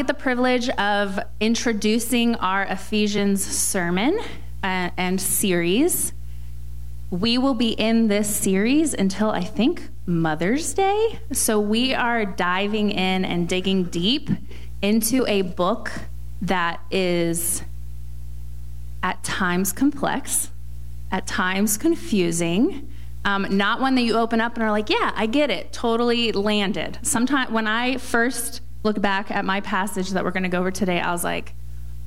get the privilege of introducing our Ephesians sermon uh, and series. We will be in this series until I think Mother's Day. So we are diving in and digging deep into a book that is at times complex, at times confusing. Um, not one that you open up and are like, yeah, I get it, totally landed. Sometimes when I first look back at my passage that we're going to go over today, I was like,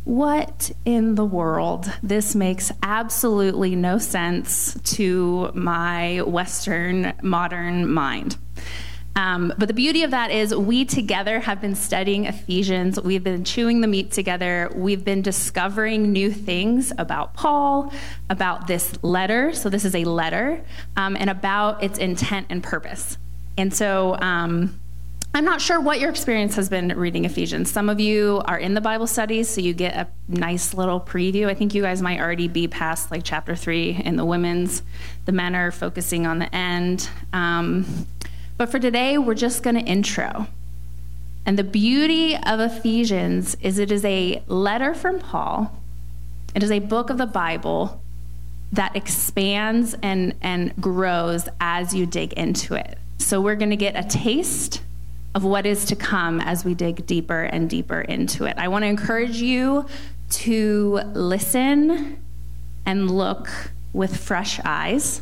what in the world? This makes absolutely no sense to my Western modern mind. Um, but the beauty of that is, we together have been studying Ephesians. We've been chewing the meat together. We've been discovering new things about Paul, about this letter. So, this is a letter, um, and about its intent and purpose. And so, um, I'm not sure what your experience has been reading Ephesians. Some of you are in the Bible studies, so you get a nice little preview. I think you guys might already be past like chapter three in the women's. The men are focusing on the end. Um, but for today, we're just going to intro. And the beauty of Ephesians is it is a letter from Paul, it is a book of the Bible that expands and, and grows as you dig into it. So we're going to get a taste of what is to come as we dig deeper and deeper into it. I want to encourage you to listen and look with fresh eyes.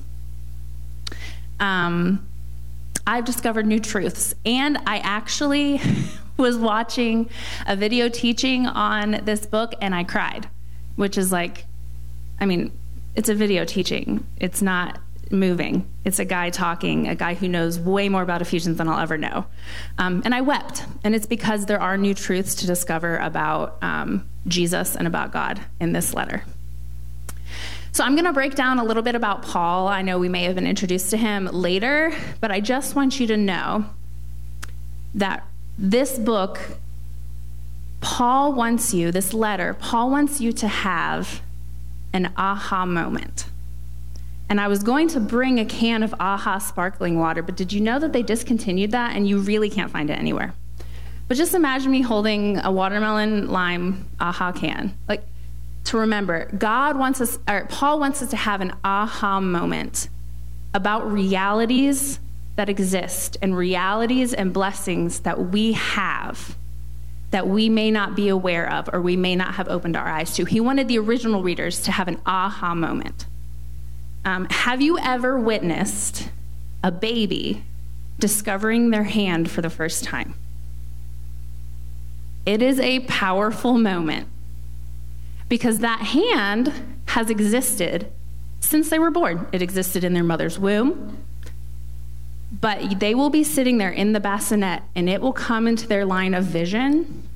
Um, I've discovered new truths. And I actually was watching a video teaching on this book and I cried, which is like, I mean, it's a video teaching. It's not moving. It's a guy talking, a guy who knows way more about Ephesians than I'll ever know. Um, and I wept. And it's because there are new truths to discover about um, Jesus and about God in this letter. So I'm going to break down a little bit about Paul. I know we may have been introduced to him later, but I just want you to know that this book, Paul wants you, this letter, Paul wants you to have an aha moment. And I was going to bring a can of aha sparkling water, but did you know that they discontinued that and you really can't find it anywhere? But just imagine me holding a watermelon lime aha can. Like, to remember God wants us, or Paul wants us to have an aha moment about realities that exist and realities and blessings that we have that we may not be aware of or we may not have opened our eyes to. He wanted the original readers to have an aha moment. Um, have you ever witnessed a baby discovering their hand for the first time? It is a powerful moment because that hand has existed since they were born. It existed in their mother's womb. But they will be sitting there in the bassinet and it will come into their line of vision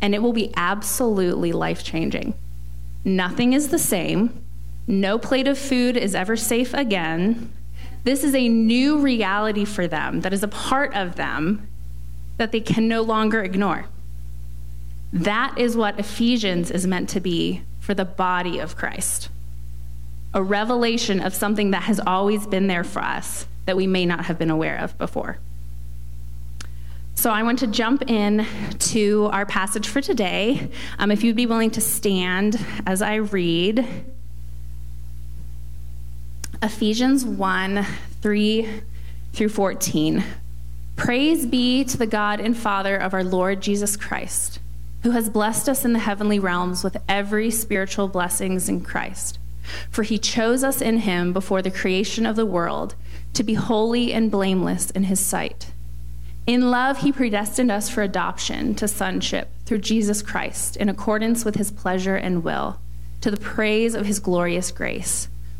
and it will be absolutely life changing. Nothing is the same. No plate of food is ever safe again. This is a new reality for them that is a part of them that they can no longer ignore. That is what Ephesians is meant to be for the body of Christ a revelation of something that has always been there for us that we may not have been aware of before. So I want to jump in to our passage for today. Um, if you'd be willing to stand as I read Ephesians 1 3 through 14. Praise be to the God and Father of our Lord Jesus Christ who has blessed us in the heavenly realms with every spiritual blessings in Christ. For he chose us in him before the creation of the world to be holy and blameless in his sight. In love, he predestined us for adoption to sonship through Jesus Christ in accordance with his pleasure and will, to the praise of his glorious grace,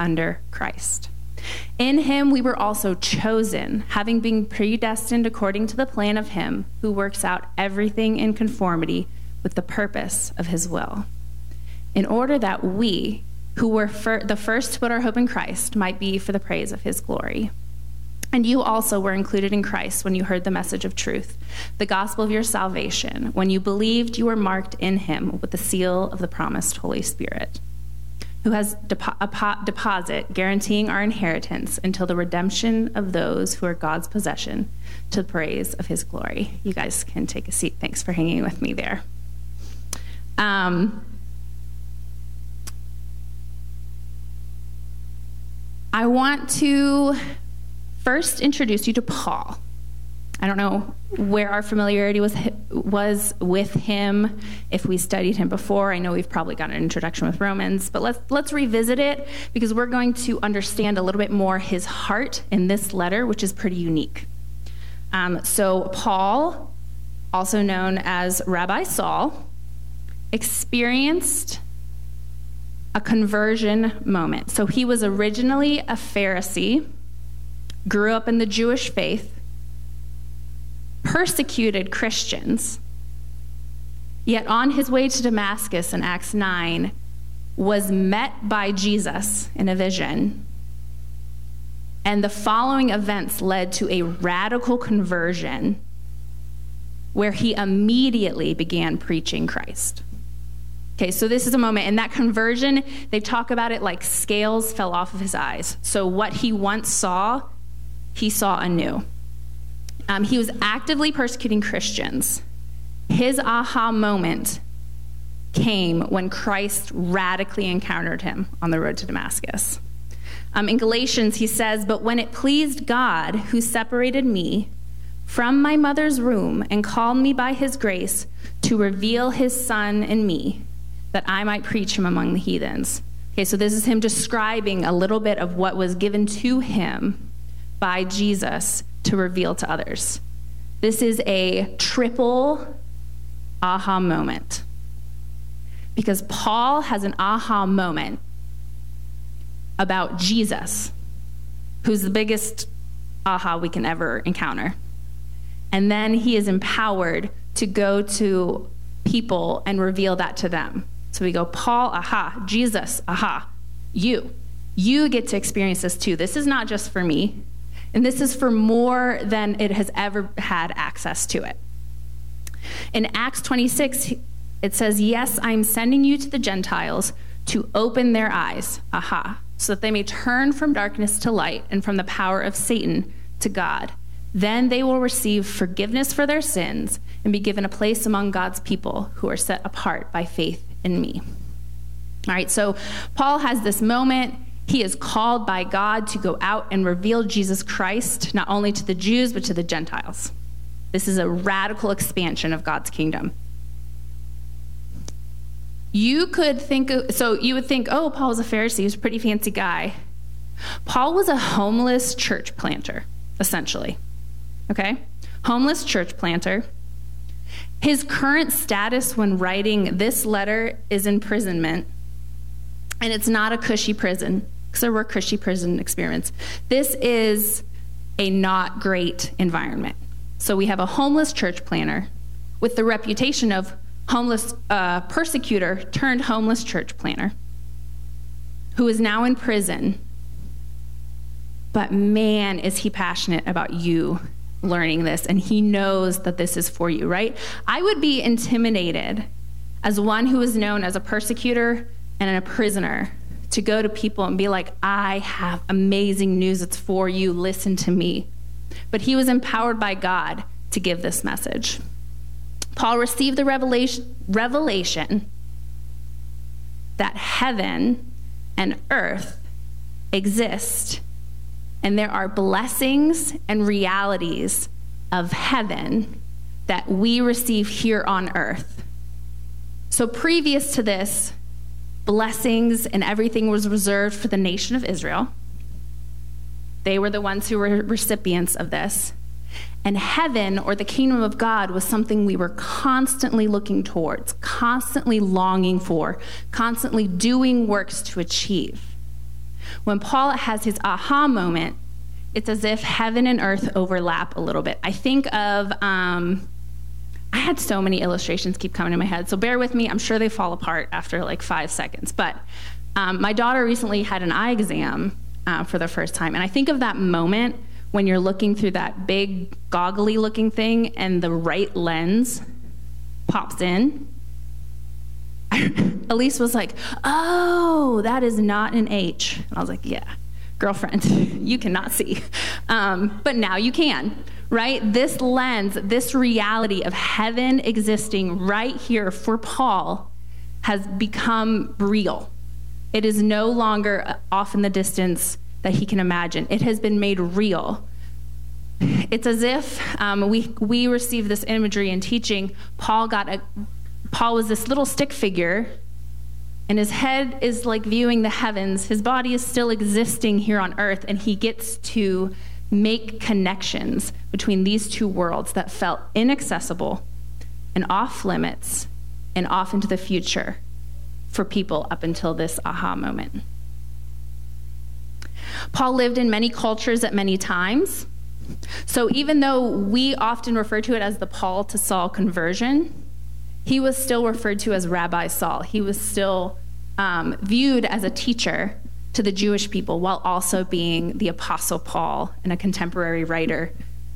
under Christ. In him we were also chosen, having been predestined according to the plan of him who works out everything in conformity with the purpose of his will, in order that we, who were fir- the first to put our hope in Christ, might be for the praise of his glory. And you also were included in Christ when you heard the message of truth, the gospel of your salvation. When you believed, you were marked in him with the seal of the promised Holy Spirit, who has depo- a po- deposit guaranteeing our inheritance until the redemption of those who are God's possession to the praise of his glory. You guys can take a seat. Thanks for hanging with me there. Um, I want to first introduce you to Paul. I don't know where our familiarity was was with him if we studied him before. I know we've probably got an introduction with Romans, but let's let's revisit it because we're going to understand a little bit more his heart in this letter, which is pretty unique. Um, so Paul, also known as Rabbi Saul, experienced a conversion moment. So he was originally a Pharisee grew up in the Jewish faith, persecuted Christians, yet on his way to Damascus in Acts 9, was met by Jesus in a vision. And the following events led to a radical conversion where he immediately began preaching Christ. Okay, so this is a moment. In that conversion, they talk about it like scales fell off of his eyes. So what he once saw he saw anew. Um, he was actively persecuting Christians. His aha moment came when Christ radically encountered him on the road to Damascus. Um, in Galatians, he says, But when it pleased God, who separated me from my mother's womb and called me by his grace to reveal his son in me, that I might preach him among the heathens. Okay, so this is him describing a little bit of what was given to him by Jesus to reveal to others. This is a triple aha moment. Because Paul has an aha moment about Jesus, who's the biggest aha we can ever encounter. And then he is empowered to go to people and reveal that to them. So we go, Paul, aha, Jesus, aha, you. You get to experience this too. This is not just for me. And this is for more than it has ever had access to it. In Acts 26, it says, Yes, I'm sending you to the Gentiles to open their eyes, aha, so that they may turn from darkness to light and from the power of Satan to God. Then they will receive forgiveness for their sins and be given a place among God's people who are set apart by faith in me. All right, so Paul has this moment. He is called by God to go out and reveal Jesus Christ, not only to the Jews, but to the Gentiles. This is a radical expansion of God's kingdom. You could think, so you would think, oh, Paul was a Pharisee, he was a pretty fancy guy. Paul was a homeless church planter, essentially. Okay? Homeless church planter. His current status when writing this letter is imprisonment, and it's not a cushy prison because there were cushy prison experiments. This is a not great environment. So we have a homeless church planner with the reputation of homeless uh, persecutor turned homeless church planner who is now in prison. But man, is he passionate about you learning this, and he knows that this is for you, right? I would be intimidated as one who is known as a persecutor and a prisoner to go to people and be like, I have amazing news. It's for you. Listen to me. But he was empowered by God to give this message. Paul received the revelation, revelation that heaven and earth exist, and there are blessings and realities of heaven that we receive here on earth. So, previous to this, blessings and everything was reserved for the nation of Israel. They were the ones who were recipients of this. And heaven or the kingdom of God was something we were constantly looking towards, constantly longing for, constantly doing works to achieve. When Paul has his aha moment, it's as if heaven and earth overlap a little bit. I think of um, I had so many illustrations keep coming in my head, so bear with me. I'm sure they fall apart after like five seconds. But um, my daughter recently had an eye exam uh, for the first time, and I think of that moment when you're looking through that big goggly looking thing and the right lens pops in. Elise was like, Oh, that is not an H. And I was like, Yeah, girlfriend, you cannot see. Um, but now you can, right? This lens, this reality of heaven existing right here for Paul has become real. It is no longer off in the distance that he can imagine. It has been made real. It's as if um, we, we receive this imagery in teaching. Paul got a Paul was this little stick figure, and his head is like viewing the heavens. His body is still existing here on earth, and he gets to make connections between these two worlds that felt inaccessible and off limits and off into the future for people up until this aha moment. Paul lived in many cultures at many times. So even though we often refer to it as the Paul to Saul conversion, he was still referred to as Rabbi Saul. He was still um, viewed as a teacher to the Jewish people while also being the Apostle Paul and a contemporary writer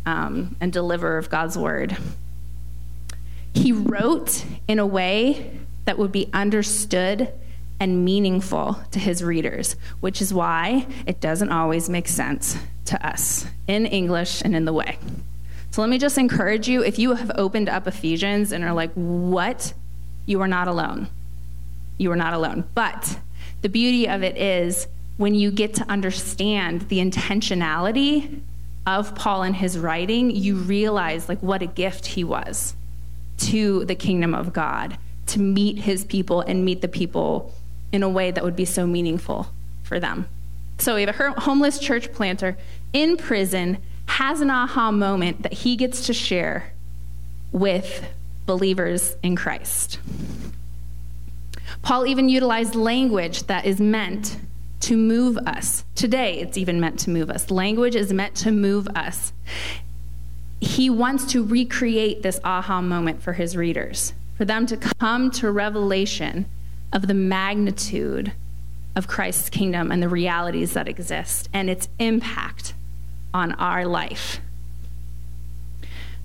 um, and deliverer of God's word. He wrote in a way that would be understood and meaningful to his readers, which is why it doesn't always make sense to us in English and in the way. So let me just encourage you if you have opened up Ephesians and are like, what? You are not alone. You are not alone. But the beauty of it is when you get to understand the intentionality of Paul and his writing, you realize like what a gift he was to the kingdom of God to meet his people and meet the people in a way that would be so meaningful for them. So we have a homeless church planter in prison has an aha moment that he gets to share with believers in Christ. Paul even utilized language that is meant to move us. Today, it's even meant to move us. Language is meant to move us. He wants to recreate this aha moment for his readers, for them to come to revelation of the magnitude of Christ's kingdom and the realities that exist and its impact on our life.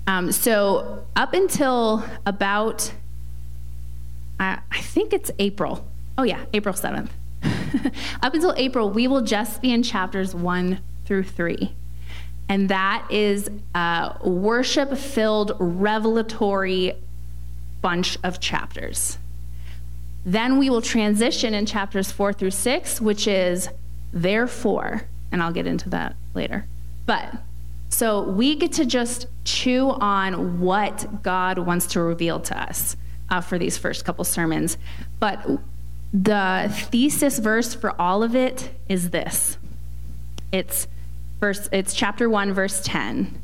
Um, so, up until about, I think it's April. Oh, yeah, April 7th. up until April, we will just be in chapters 1 through 3. And that is a worship filled, revelatory bunch of chapters. Then we will transition in chapters four through six, which is therefore, and I'll get into that later. But so we get to just chew on what God wants to reveal to us uh, for these first couple sermons. But the thesis verse for all of it is this. It's verse it's chapter 1 verse 10.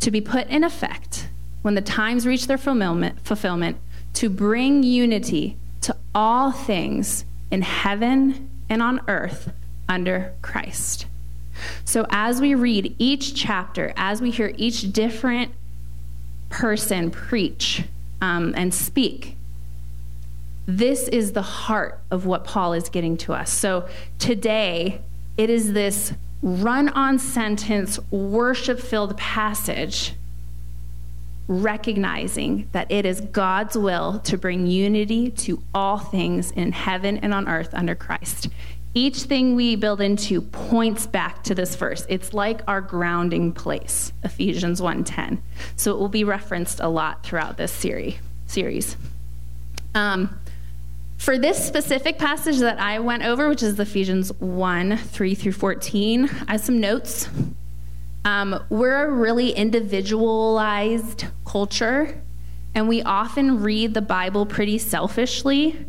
To be put in effect when the times reach their fulfillment, fulfillment to bring unity to all things in heaven and on earth under Christ. So, as we read each chapter, as we hear each different person preach um, and speak, this is the heart of what Paul is getting to us. So, today, it is this run on sentence, worship filled passage recognizing that it is God's will to bring unity to all things in heaven and on earth under Christ. Each thing we build into points back to this verse. It's like our grounding place, Ephesians 1:10. So it will be referenced a lot throughout this series. Um, for this specific passage that I went over, which is Ephesians 1 3 through 14, I have some notes um, we're a really individualized culture, and we often read the Bible pretty selfishly.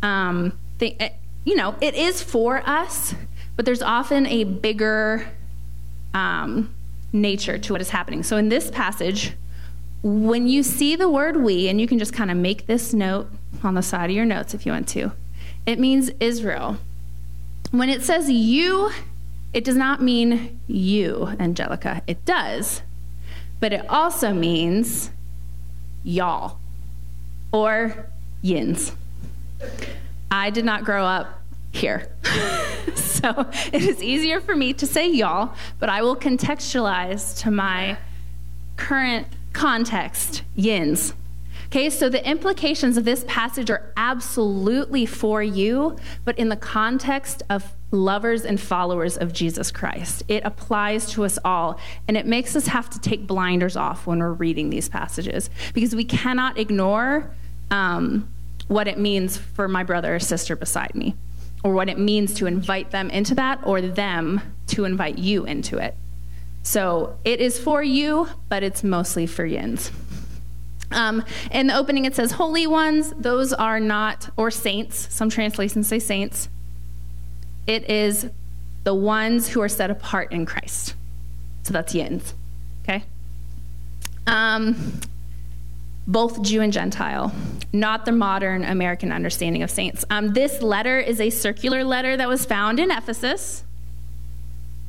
Um, they, you know, it is for us, but there's often a bigger um, nature to what is happening. So in this passage, when you see the word we, and you can just kind of make this note on the side of your notes if you want to, it means Israel. When it says you it does not mean you, Angelica. It does. But it also means y'all or yins. I did not grow up here. so it is easier for me to say y'all, but I will contextualize to my current context yins. Okay, so the implications of this passage are absolutely for you, but in the context of lovers and followers of Jesus Christ. It applies to us all, and it makes us have to take blinders off when we're reading these passages because we cannot ignore um, what it means for my brother or sister beside me, or what it means to invite them into that, or them to invite you into it. So it is for you, but it's mostly for yins. Um, in the opening, it says holy ones. Those are not, or saints. Some translations say saints. It is the ones who are set apart in Christ. So that's yins. Okay? Um, both Jew and Gentile, not the modern American understanding of saints. Um, this letter is a circular letter that was found in Ephesus,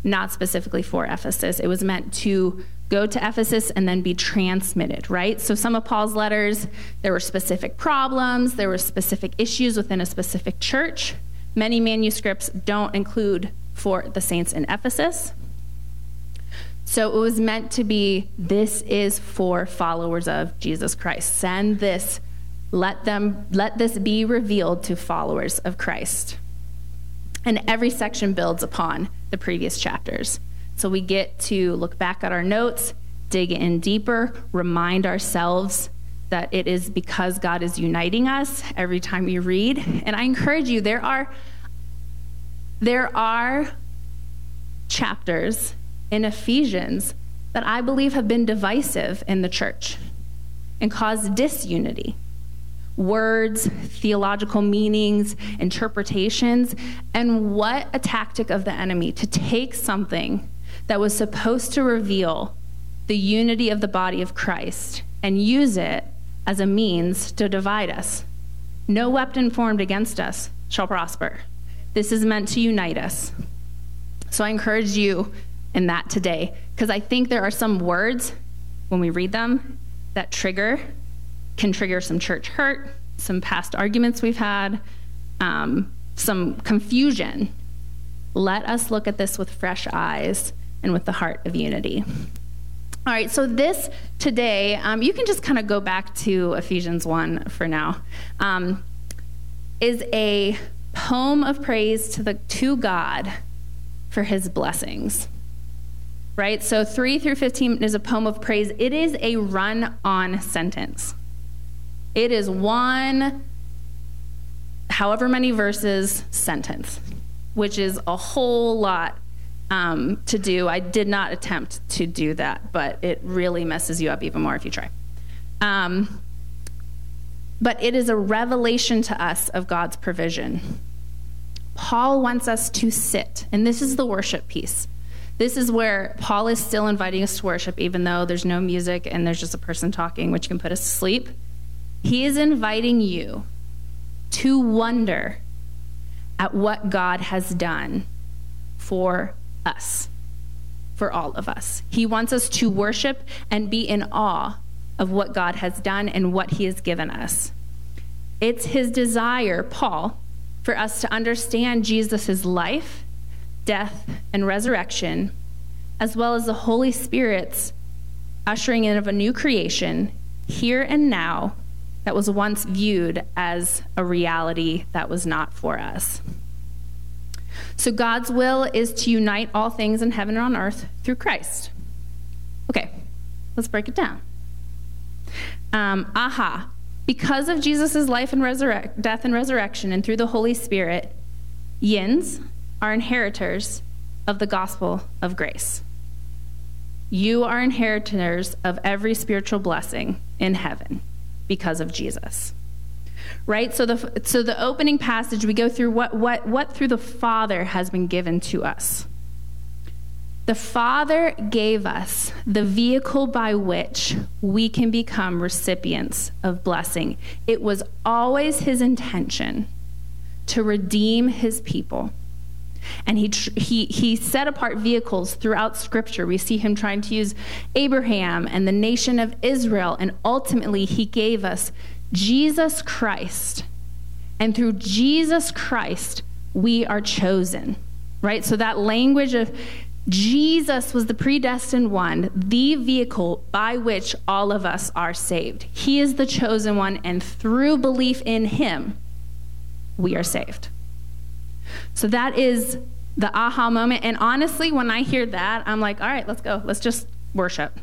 not specifically for Ephesus. It was meant to go to Ephesus and then be transmitted, right? So some of Paul's letters, there were specific problems, there were specific issues within a specific church. Many manuscripts don't include for the saints in Ephesus. So it was meant to be this is for followers of Jesus Christ. Send this, let them let this be revealed to followers of Christ. And every section builds upon the previous chapters. So we get to look back at our notes, dig in deeper, remind ourselves that it is because God is uniting us every time we read. And I encourage you, there are there are chapters in Ephesians that I believe have been divisive in the church and caused disunity. Words, theological meanings, interpretations, and what a tactic of the enemy to take something that was supposed to reveal the unity of the body of Christ and use it as a means to divide us. No weapon formed against us shall prosper. This is meant to unite us. So I encourage you in that today because I think there are some words when we read them that trigger, can trigger some church hurt, some past arguments we've had, um, some confusion. Let us look at this with fresh eyes and with the heart of unity. All right, so this today, um, you can just kind of go back to Ephesians 1 for now, um, is a poem of praise to, the, to God for his blessings. Right? So 3 through 15 is a poem of praise. It is a run on sentence. It is one, however many verses, sentence, which is a whole lot um, to do. I did not attempt to do that, but it really messes you up even more if you try. Um, but it is a revelation to us of God's provision. Paul wants us to sit, and this is the worship piece. This is where Paul is still inviting us to worship, even though there's no music and there's just a person talking, which can put us to sleep. He is inviting you to wonder at what God has done for us, for all of us. He wants us to worship and be in awe of what God has done and what He has given us. It's His desire, Paul, for us to understand Jesus' life, death, and resurrection, as well as the Holy Spirit's ushering in of a new creation here and now that was once viewed as a reality that was not for us. So God's will is to unite all things in heaven and on earth through Christ. Okay, let's break it down. Um, aha. Because of Jesus' life and death and resurrection, and through the Holy Spirit, yins are inheritors of the gospel of grace. You are inheritors of every spiritual blessing in heaven because of Jesus right? So the, so the opening passage, we go through what, what, what through the Father has been given to us. The Father gave us the vehicle by which we can become recipients of blessing. It was always His intention to redeem His people, And he, he, he set apart vehicles throughout Scripture. We see him trying to use Abraham and the nation of Israel. And ultimately, he gave us Jesus Christ. And through Jesus Christ, we are chosen, right? So that language of Jesus was the predestined one, the vehicle by which all of us are saved. He is the chosen one, and through belief in him, we are saved. So that is the aha moment. And honestly, when I hear that, I'm like, all right, let's go. Let's just worship.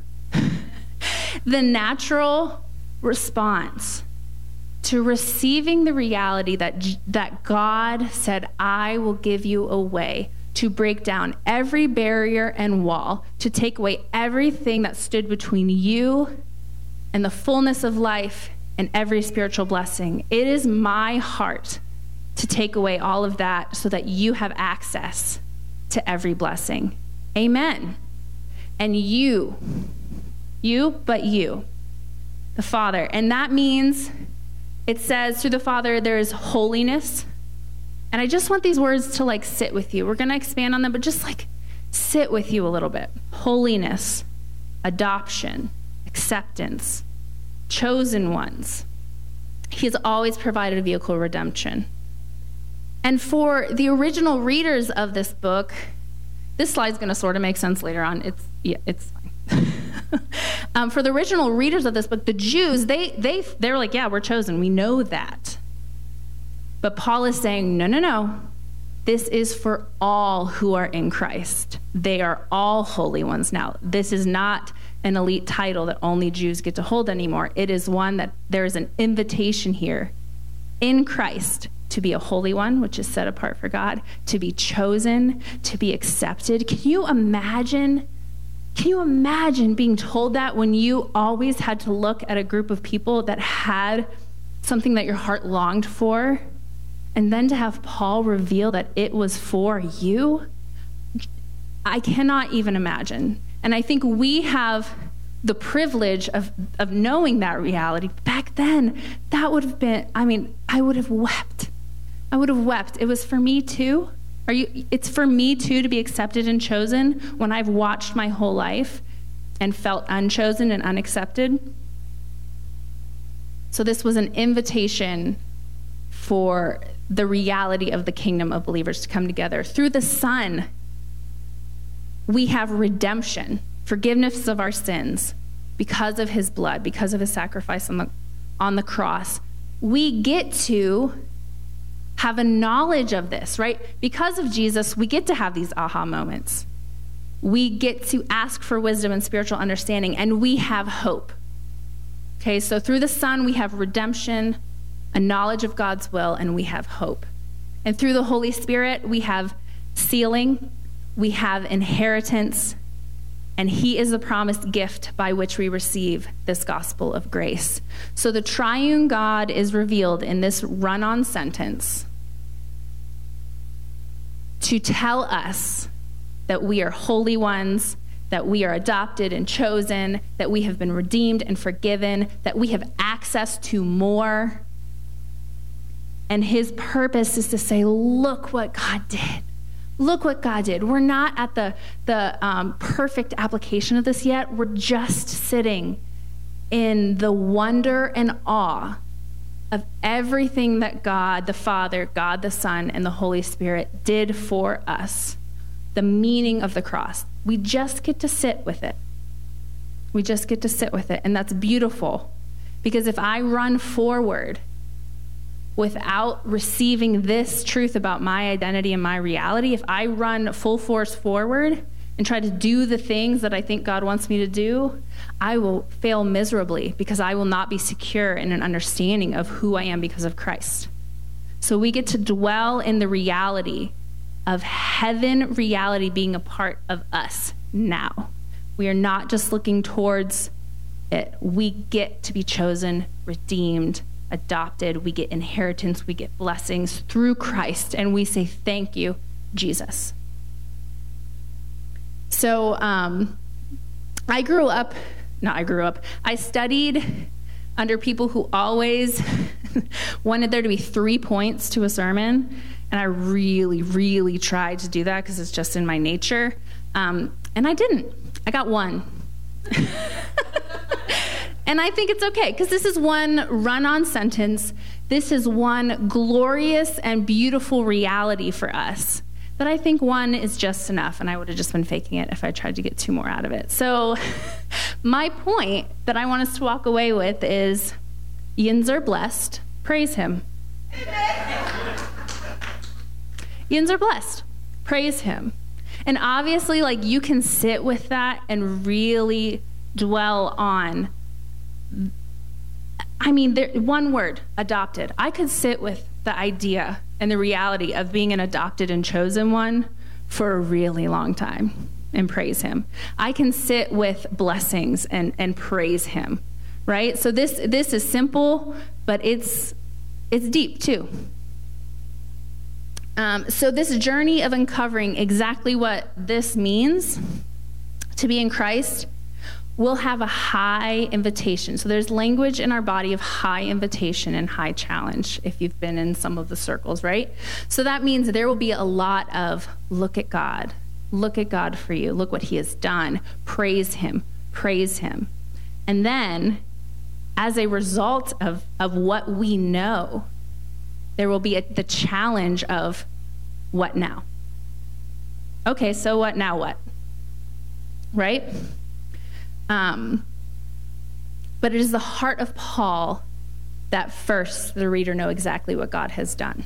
the natural response to receiving the reality that, that God said, I will give you a way to break down every barrier and wall, to take away everything that stood between you and the fullness of life and every spiritual blessing. It is my heart to take away all of that so that you have access to every blessing. Amen. And you, you, but you, the Father. And that means it says through the Father there is holiness. And I just want these words to like sit with you. We're going to expand on them, but just like sit with you a little bit. Holiness, adoption, acceptance, chosen ones. He has always provided a vehicle of redemption. And for the original readers of this book, this slide's going to sort of make sense later on. It's yeah, it's fine. um, for the original readers of this book, the Jews, they they they're like, yeah, we're chosen. We know that. But Paul is saying, no, no, no. This is for all who are in Christ. They are all holy ones now. This is not an elite title that only Jews get to hold anymore. It is one that there is an invitation here in Christ to be a holy one, which is set apart for God, to be chosen, to be accepted. Can you imagine? Can you imagine being told that when you always had to look at a group of people that had something that your heart longed for, and then to have Paul reveal that it was for you? I cannot even imagine. And I think we have the privilege of, of knowing that reality. Back then, that would have been, I mean, I would have wept I would have wept. It was for me too. Are you it's for me too to be accepted and chosen when I've watched my whole life and felt unchosen and unaccepted. So this was an invitation for the reality of the kingdom of believers to come together. Through the Son, we have redemption, forgiveness of our sins because of his blood, because of his sacrifice on the, on the cross. We get to have a knowledge of this, right? Because of Jesus, we get to have these aha moments. We get to ask for wisdom and spiritual understanding, and we have hope. Okay, so through the Son, we have redemption, a knowledge of God's will, and we have hope. And through the Holy Spirit, we have sealing, we have inheritance, and He is the promised gift by which we receive this gospel of grace. So the triune God is revealed in this run on sentence to tell us that we are holy ones, that we are adopted and chosen, that we have been redeemed and forgiven, that we have access to more. And his purpose is to say, look what God did. Look what God did. We're not at the, the um, perfect application of this yet. We're just sitting in the wonder and awe of everything that God the Father, God the Son, and the Holy Spirit did for us, the meaning of the cross. We just get to sit with it. We just get to sit with it. And that's beautiful because if I run forward without receiving this truth about my identity and my reality, if I run full force forward and try to do the things that I think God wants me to do, I will fail miserably because I will not be secure in an understanding of who I am because of Christ. So we get to dwell in the reality of heaven reality being a part of us now. We are not just looking towards it. We get to be chosen, redeemed, adopted. We get inheritance, we get blessings through Christ, and we say, Thank you, Jesus. So um, I grew up, not I grew up, I studied under people who always wanted there to be three points to a sermon. And I really, really tried to do that because it's just in my nature. Um, and I didn't. I got one. and I think it's okay because this is one run on sentence. This is one glorious and beautiful reality for us. But I think one is just enough, and I would have just been faking it if I tried to get two more out of it. So, my point that I want us to walk away with is yins are blessed, praise him. Yins are blessed, praise him. And obviously, like, you can sit with that and really dwell on. I mean, there, one word, adopted. I could sit with the idea and the reality of being an adopted and chosen one for a really long time and praise him. I can sit with blessings and, and praise him. Right? So this this is simple, but it's it's deep too. Um, so this journey of uncovering exactly what this means to be in Christ we'll have a high invitation. So there's language in our body of high invitation and high challenge if you've been in some of the circles, right? So that means there will be a lot of look at God. Look at God for you. Look what he has done. Praise him. Praise him. And then as a result of, of what we know, there will be a, the challenge of what now? Okay, so what now what? Right? Um, but it is the heart of Paul that first the reader know exactly what God has done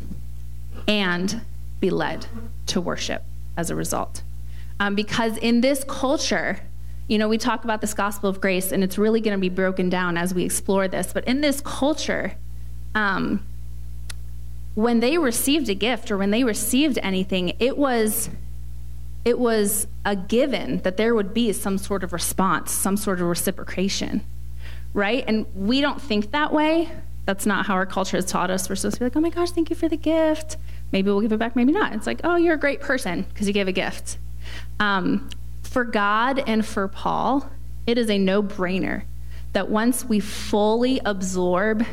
and be led to worship as a result. Um, because in this culture, you know, we talk about this gospel of grace, and it's really going to be broken down as we explore this. But in this culture, um, when they received a gift or when they received anything, it was it was a given that there would be some sort of response, some sort of reciprocation, right? And we don't think that way. That's not how our culture has taught us. We're supposed to be like, oh my gosh, thank you for the gift. Maybe we'll give it back, maybe not. It's like, oh, you're a great person because you gave a gift. Um, for God and for Paul, it is a no brainer that once we fully absorb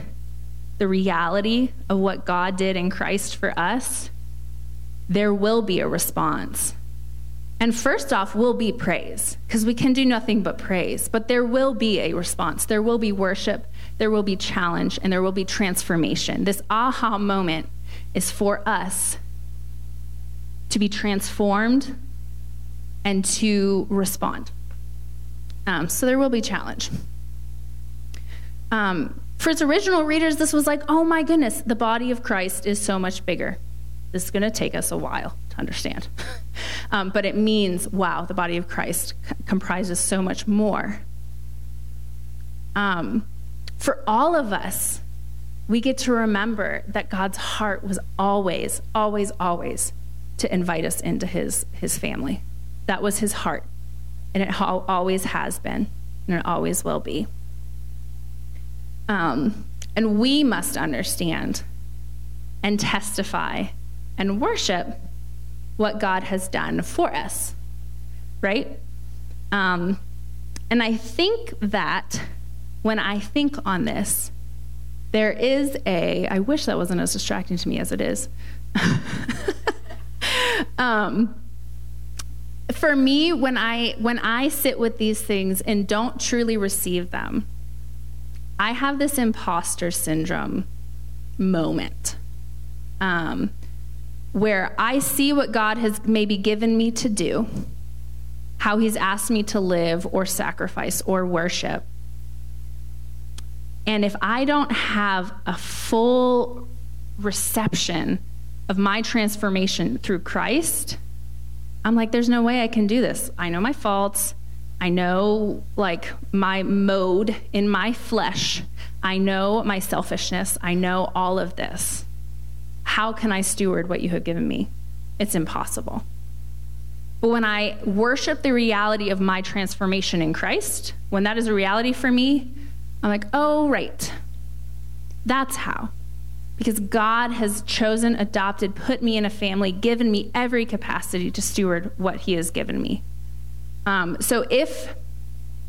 the reality of what God did in Christ for us, there will be a response and first off, will be praise, because we can do nothing but praise. But there will be a response. There will be worship, there will be challenge, and there will be transformation. This aha moment is for us to be transformed and to respond. Um, so there will be challenge. Um, for its original readers, this was like, oh my goodness, the body of Christ is so much bigger. This is going to take us a while to understand. um, but it means, wow, the body of Christ c- comprises so much more. Um, for all of us, we get to remember that God's heart was always, always, always to invite us into his, his family. That was his heart. And it always has been, and it always will be. Um, and we must understand and testify and worship what God has done for us, right? Um, and I think that when I think on this, there is a, I wish that wasn't as distracting to me as it is. um, for me, when I when I sit with these things and don't truly receive them, I have this imposter syndrome moment. Um, where I see what God has maybe given me to do, how He's asked me to live or sacrifice or worship. And if I don't have a full reception of my transformation through Christ, I'm like, there's no way I can do this. I know my faults. I know, like, my mode in my flesh. I know my selfishness. I know all of this. How can I steward what you have given me? It's impossible. But when I worship the reality of my transformation in Christ, when that is a reality for me, I'm like, oh, right. That's how. Because God has chosen, adopted, put me in a family, given me every capacity to steward what He has given me. Um, so if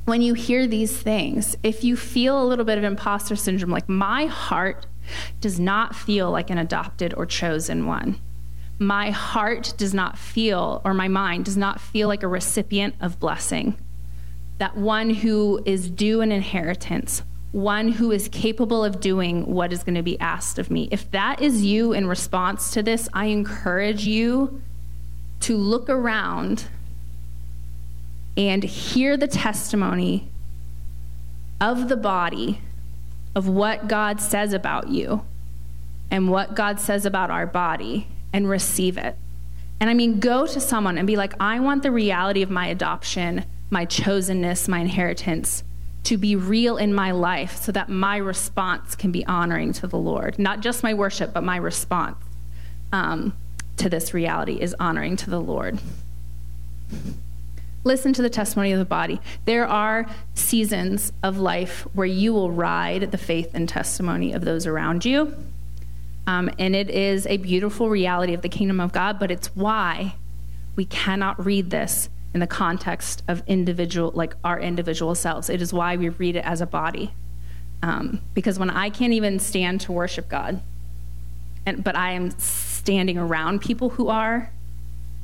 when you hear these things, if you feel a little bit of imposter syndrome, like my heart does not feel like an adopted or chosen one. my heart does not feel, or my mind does not feel like a recipient of blessing. That one who is due an inheritance, one who is capable of doing what is going to be asked of me. If that is you in response to this, I encourage you to look around and hear the testimony of the body of what God says about you and what God says about our body and receive it. And I mean, go to someone and be like, I want the reality of my adoption, my chosenness, my inheritance to be real in my life so that my response can be honoring to the Lord. Not just my worship, but my response um, to this reality is honoring to the Lord. Listen to the testimony of the body. There are seasons of life where you will ride the faith and testimony of those around you. Um, and it is a beautiful reality of the kingdom of God, but it's why we cannot read this in the context of individual, like our individual selves. It is why we read it as a body. Um, because when I can't even stand to worship God, and, but I am standing around people who are,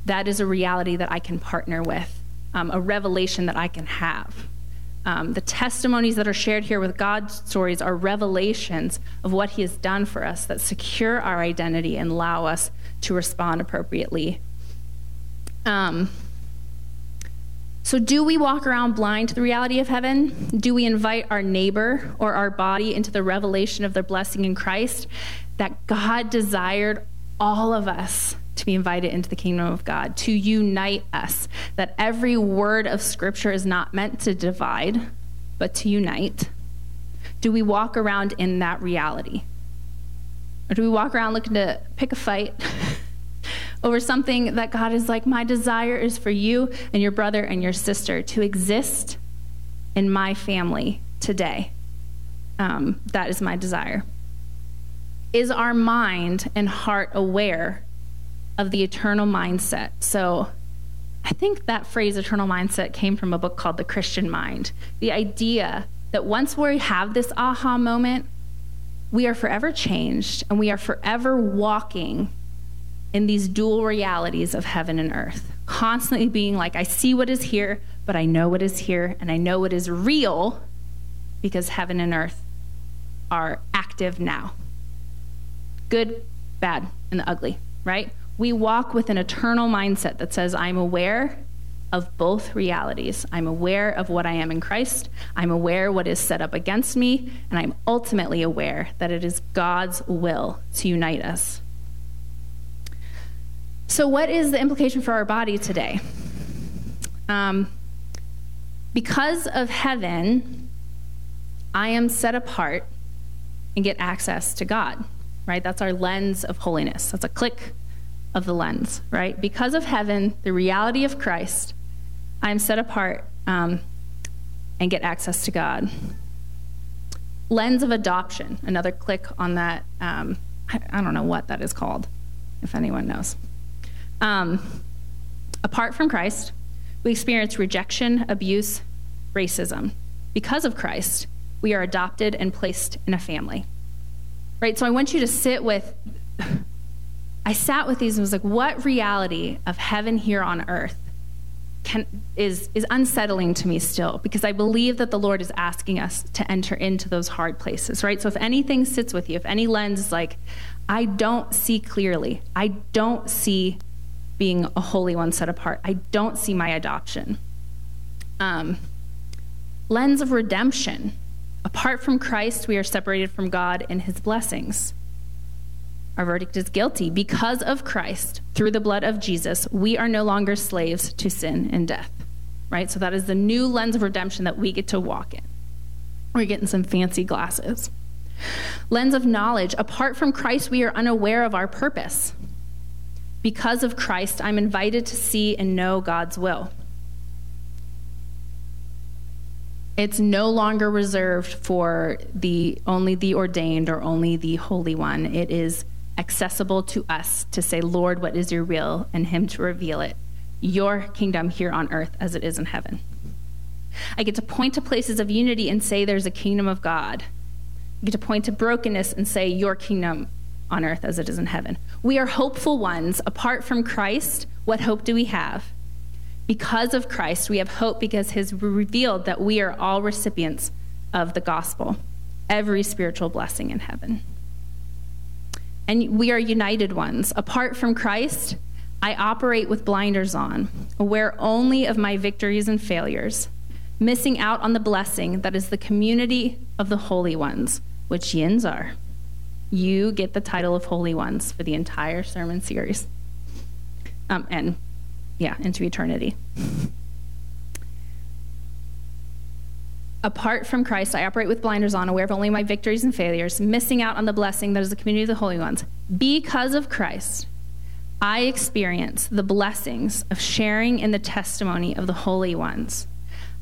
that is a reality that I can partner with um, a revelation that I can have. Um, the testimonies that are shared here with God's stories are revelations of what He has done for us that secure our identity and allow us to respond appropriately. Um, so, do we walk around blind to the reality of heaven? Do we invite our neighbor or our body into the revelation of their blessing in Christ? That God desired all of us to be invited into the kingdom of God, to unite us. That every word of Scripture is not meant to divide, but to unite. Do we walk around in that reality? Or do we walk around looking to pick a fight over something that God is like, my desire is for you and your brother and your sister to exist in my family today? Um, that is my desire. Is our mind and heart aware of the eternal mindset. So I think that phrase, eternal mindset, came from a book called The Christian Mind. The idea that once we have this aha moment, we are forever changed and we are forever walking in these dual realities of heaven and earth, constantly being like, I see what is here, but I know what is here, and I know what is real because heaven and earth are active now. Good, bad, and the ugly, right? We walk with an eternal mindset that says, I'm aware of both realities. I'm aware of what I am in Christ. I'm aware what is set up against me, and I'm ultimately aware that it is God's will to unite us. So, what is the implication for our body today? Um, because of heaven, I am set apart and get access to God, right? That's our lens of holiness. That's a click of the lens, right? Because of heaven, the reality of Christ, I am set apart um, and get access to God. Lens of adoption, another click on that. Um, I, I, don't know what that is called, if anyone knows. Um, apart from Christ, we experience rejection, abuse, racism. Because of Christ, we are adopted and placed in a family. Right? So I want you to sit with I sat with these and was like, what reality of heaven here on earth can, is, is unsettling to me still? Because I believe that the Lord is asking us to enter into those hard places, right? So if anything sits with you, if any lens is like, I don't see clearly, I don't see being a holy one set apart, I don't see my adoption. Um, lens of redemption. Apart from Christ, we are separated from God and his blessings. Our verdict is guilty. Because of Christ, through the blood of Jesus, we are no longer slaves to sin and death. Right? So that is the new lens of redemption that we get to walk in. We're getting some fancy glasses. Lens of knowledge. Apart from Christ, we are unaware of our purpose. Because of Christ, I'm invited to see and know God's will. It's no longer reserved for the only the ordained or only the holy one. It is accessible to us to say, Lord, what is your will, and Him to reveal it. Your kingdom here on earth as it is in heaven. I get to point to places of unity and say, There's a kingdom of God. I get to point to brokenness and say, Your kingdom on earth as it is in heaven. We are hopeful ones. Apart from Christ, what hope do we have? Because of Christ, we have hope because has revealed that we are all recipients of the gospel, every spiritual blessing in heaven. And we are united ones. Apart from Christ, I operate with blinders on, aware only of my victories and failures, missing out on the blessing that is the community of the holy ones, which yins are. You get the title of holy ones for the entire sermon series. Um, and yeah, into eternity. Apart from Christ, I operate with blinders on, aware of only my victories and failures, missing out on the blessing that is the community of the holy ones. Because of Christ, I experience the blessings of sharing in the testimony of the holy ones.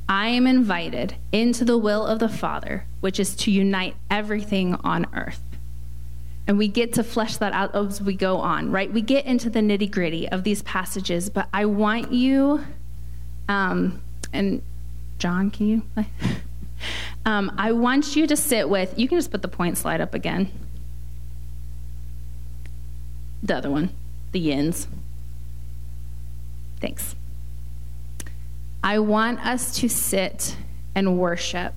I am invited into the will of the Father, which is to unite everything on earth. And we get to flesh that out as we go on, right? We get into the nitty gritty of these passages, but I want you, um, and John, can you? um, I want you to sit with, you can just put the point slide up again. The other one, the yins. Thanks. I want us to sit and worship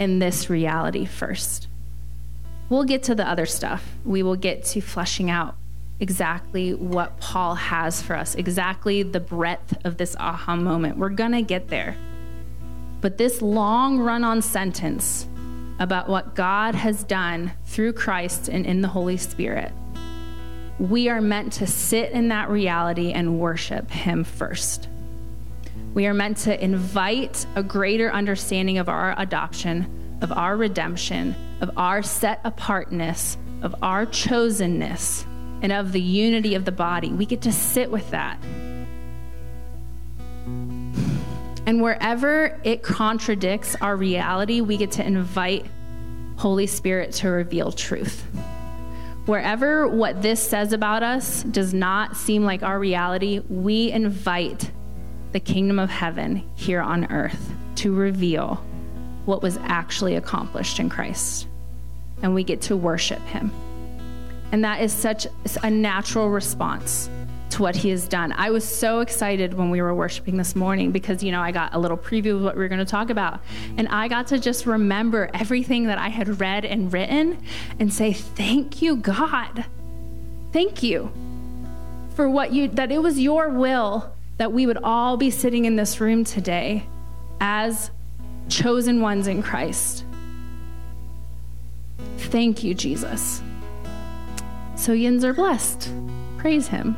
in this reality first. We'll get to the other stuff. We will get to fleshing out exactly what Paul has for us, exactly the breadth of this aha moment. We're going to get there. But this long run on sentence about what God has done through Christ and in the Holy Spirit, we are meant to sit in that reality and worship Him first. We are meant to invite a greater understanding of our adoption, of our redemption, of our set apartness, of our chosenness, and of the unity of the body. We get to sit with that. And wherever it contradicts our reality, we get to invite Holy Spirit to reveal truth. Wherever what this says about us does not seem like our reality, we invite the kingdom of heaven here on earth to reveal what was actually accomplished in Christ. And we get to worship him. And that is such a natural response what he has done. I was so excited when we were worshiping this morning because, you know, I got a little preview of what we were going to talk about. And I got to just remember everything that I had read and written and say, Thank you, God. Thank you for what you, that it was your will that we would all be sitting in this room today as chosen ones in Christ. Thank you, Jesus. So yins are blessed. Praise him.